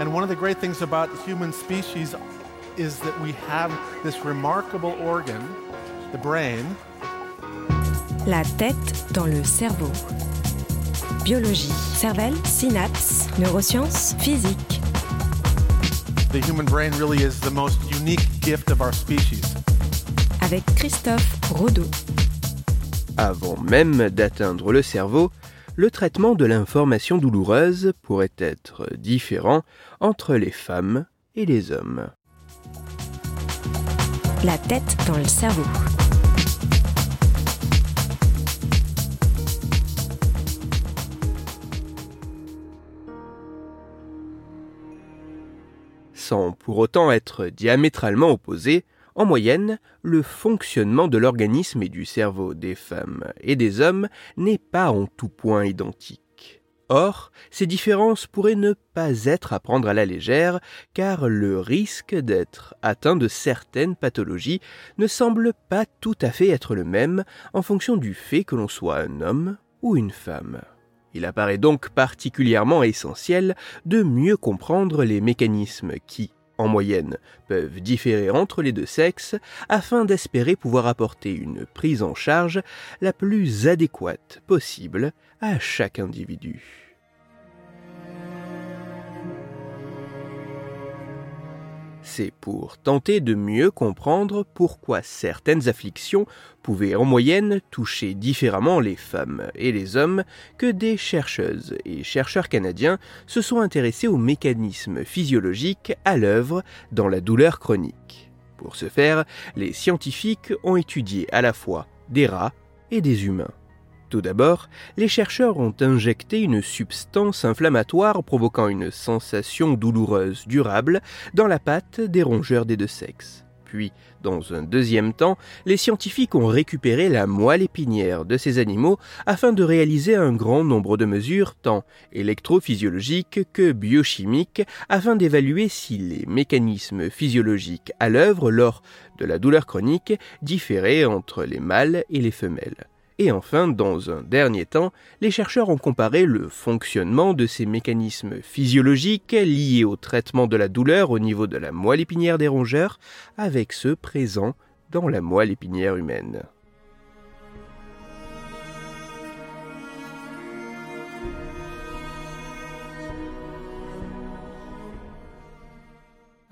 And one of the great things about the human species is that we have this remarkable organ, the brain. La tête dans le cerveau. Biologie, cervelle, synapses, neurosciences, physique. The human brain really is the most unique gift of our species. Avec Christophe Rodeau. Avant même d'atteindre le cerveau, le traitement de l'information douloureuse pourrait être différent entre les femmes et les hommes. La tête dans le cerveau. Sans pour autant être diamétralement opposés, en moyenne, le fonctionnement de l'organisme et du cerveau des femmes et des hommes n'est pas en tout point identique. Or, ces différences pourraient ne pas être à prendre à la légère, car le risque d'être atteint de certaines pathologies ne semble pas tout à fait être le même en fonction du fait que l'on soit un homme ou une femme. Il apparaît donc particulièrement essentiel de mieux comprendre les mécanismes qui, en moyenne, peuvent différer entre les deux sexes afin d'espérer pouvoir apporter une prise en charge la plus adéquate possible à chaque individu. C'est pour tenter de mieux comprendre pourquoi certaines afflictions pouvaient en moyenne toucher différemment les femmes et les hommes que des chercheuses et chercheurs canadiens se sont intéressés aux mécanismes physiologiques à l'œuvre dans la douleur chronique. Pour ce faire, les scientifiques ont étudié à la fois des rats et des humains. Tout d'abord, les chercheurs ont injecté une substance inflammatoire provoquant une sensation douloureuse durable dans la patte des rongeurs des deux sexes. Puis, dans un deuxième temps, les scientifiques ont récupéré la moelle épinière de ces animaux afin de réaliser un grand nombre de mesures tant électrophysiologiques que biochimiques afin d'évaluer si les mécanismes physiologiques à l'œuvre lors de la douleur chronique différaient entre les mâles et les femelles. Et enfin, dans un dernier temps, les chercheurs ont comparé le fonctionnement de ces mécanismes physiologiques liés au traitement de la douleur au niveau de la moelle épinière des rongeurs avec ceux présents dans la moelle épinière humaine.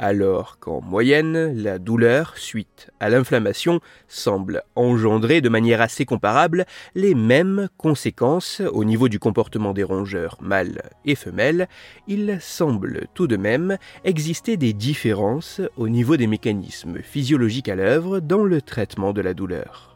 Alors qu'en moyenne, la douleur, suite à l'inflammation, semble engendrer de manière assez comparable les mêmes conséquences au niveau du comportement des rongeurs mâles et femelles, il semble tout de même exister des différences au niveau des mécanismes physiologiques à l'œuvre dans le traitement de la douleur.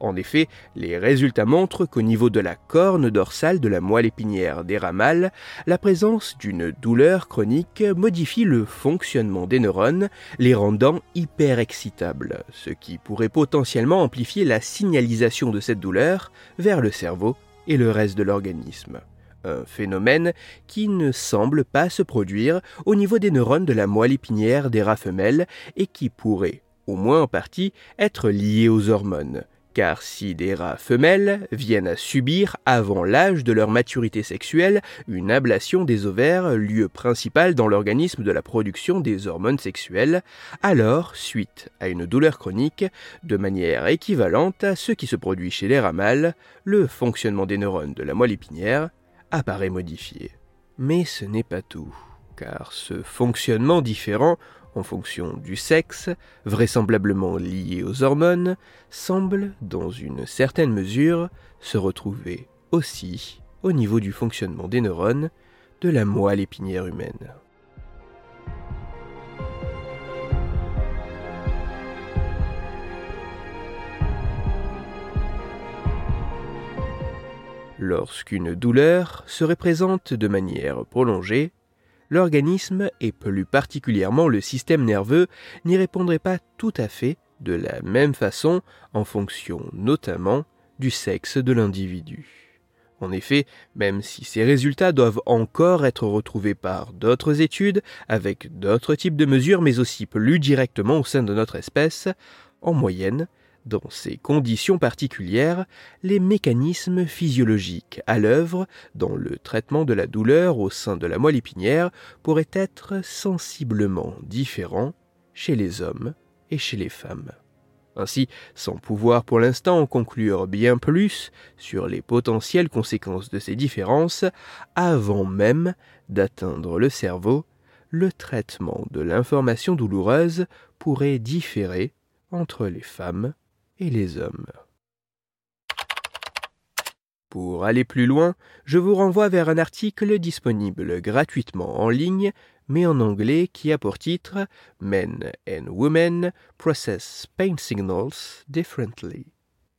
En effet, les résultats montrent qu'au niveau de la corne dorsale de la moelle épinière des ramales, la présence d'une douleur chronique modifie le fonctionnement des neurones, les rendant hyperexcitables, ce qui pourrait potentiellement amplifier la signalisation de cette douleur vers le cerveau et le reste de l'organisme. Un phénomène qui ne semble pas se produire au niveau des neurones de la moelle épinière des rats femelles et qui pourrait, au moins en partie, être lié aux hormones car si des rats femelles viennent à subir avant l'âge de leur maturité sexuelle une ablation des ovaires, lieu principal dans l'organisme de la production des hormones sexuelles, alors, suite à une douleur chronique, de manière équivalente à ce qui se produit chez les rats mâles, le fonctionnement des neurones de la moelle épinière apparaît modifié. Mais ce n'est pas tout, car ce fonctionnement différent en fonction du sexe, vraisemblablement lié aux hormones, semble, dans une certaine mesure, se retrouver aussi au niveau du fonctionnement des neurones de la moelle épinière humaine. Lorsqu'une douleur se représente de manière prolongée, l'organisme, et plus particulièrement le système nerveux, n'y répondrait pas tout à fait de la même façon en fonction notamment du sexe de l'individu. En effet, même si ces résultats doivent encore être retrouvés par d'autres études, avec d'autres types de mesures, mais aussi plus directement au sein de notre espèce, en moyenne, dans ces conditions particulières, les mécanismes physiologiques à l'œuvre dans le traitement de la douleur au sein de la moelle épinière pourraient être sensiblement différents chez les hommes et chez les femmes. Ainsi, sans pouvoir pour l'instant en conclure bien plus sur les potentielles conséquences de ces différences, avant même d'atteindre le cerveau, le traitement de l'information douloureuse pourrait différer entre les femmes les hommes. Pour aller plus loin, je vous renvoie vers un article disponible gratuitement en ligne, mais en anglais, qui a pour titre Men and Women Process Pain Signals Differently.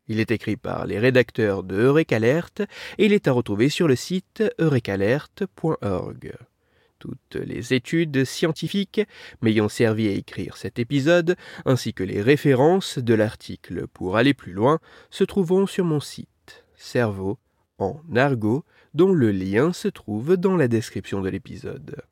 Il est écrit par les rédacteurs de Eureka Alert et il est à retrouver sur le site eurekalert.org. Toutes les études scientifiques m'ayant servi à écrire cet épisode, ainsi que les références de l'article pour aller plus loin, se trouveront sur mon site Cerveau en argot, dont le lien se trouve dans la description de l'épisode.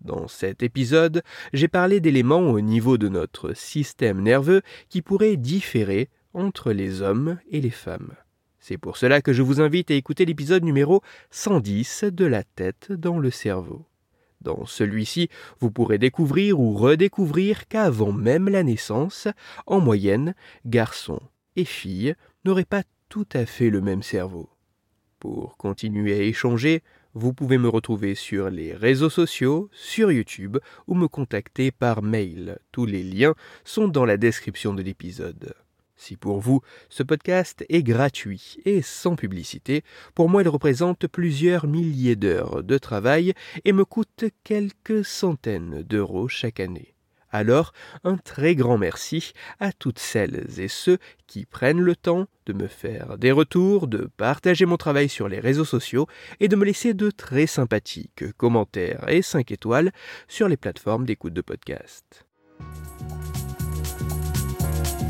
Dans cet épisode, j'ai parlé d'éléments au niveau de notre système nerveux qui pourraient différer entre les hommes et les femmes. C'est pour cela que je vous invite à écouter l'épisode numéro 110 de la tête dans le cerveau. Dans celui-ci, vous pourrez découvrir ou redécouvrir qu'avant même la naissance, en moyenne, garçons et filles n'auraient pas tout à fait le même cerveau. Pour continuer à échanger, vous pouvez me retrouver sur les réseaux sociaux, sur YouTube ou me contacter par mail. Tous les liens sont dans la description de l'épisode. Si pour vous, ce podcast est gratuit et sans publicité, pour moi il représente plusieurs milliers d'heures de travail et me coûte quelques centaines d'euros chaque année. Alors, un très grand merci à toutes celles et ceux qui prennent le temps de me faire des retours, de partager mon travail sur les réseaux sociaux et de me laisser de très sympathiques commentaires et 5 étoiles sur les plateformes d'écoute de podcast.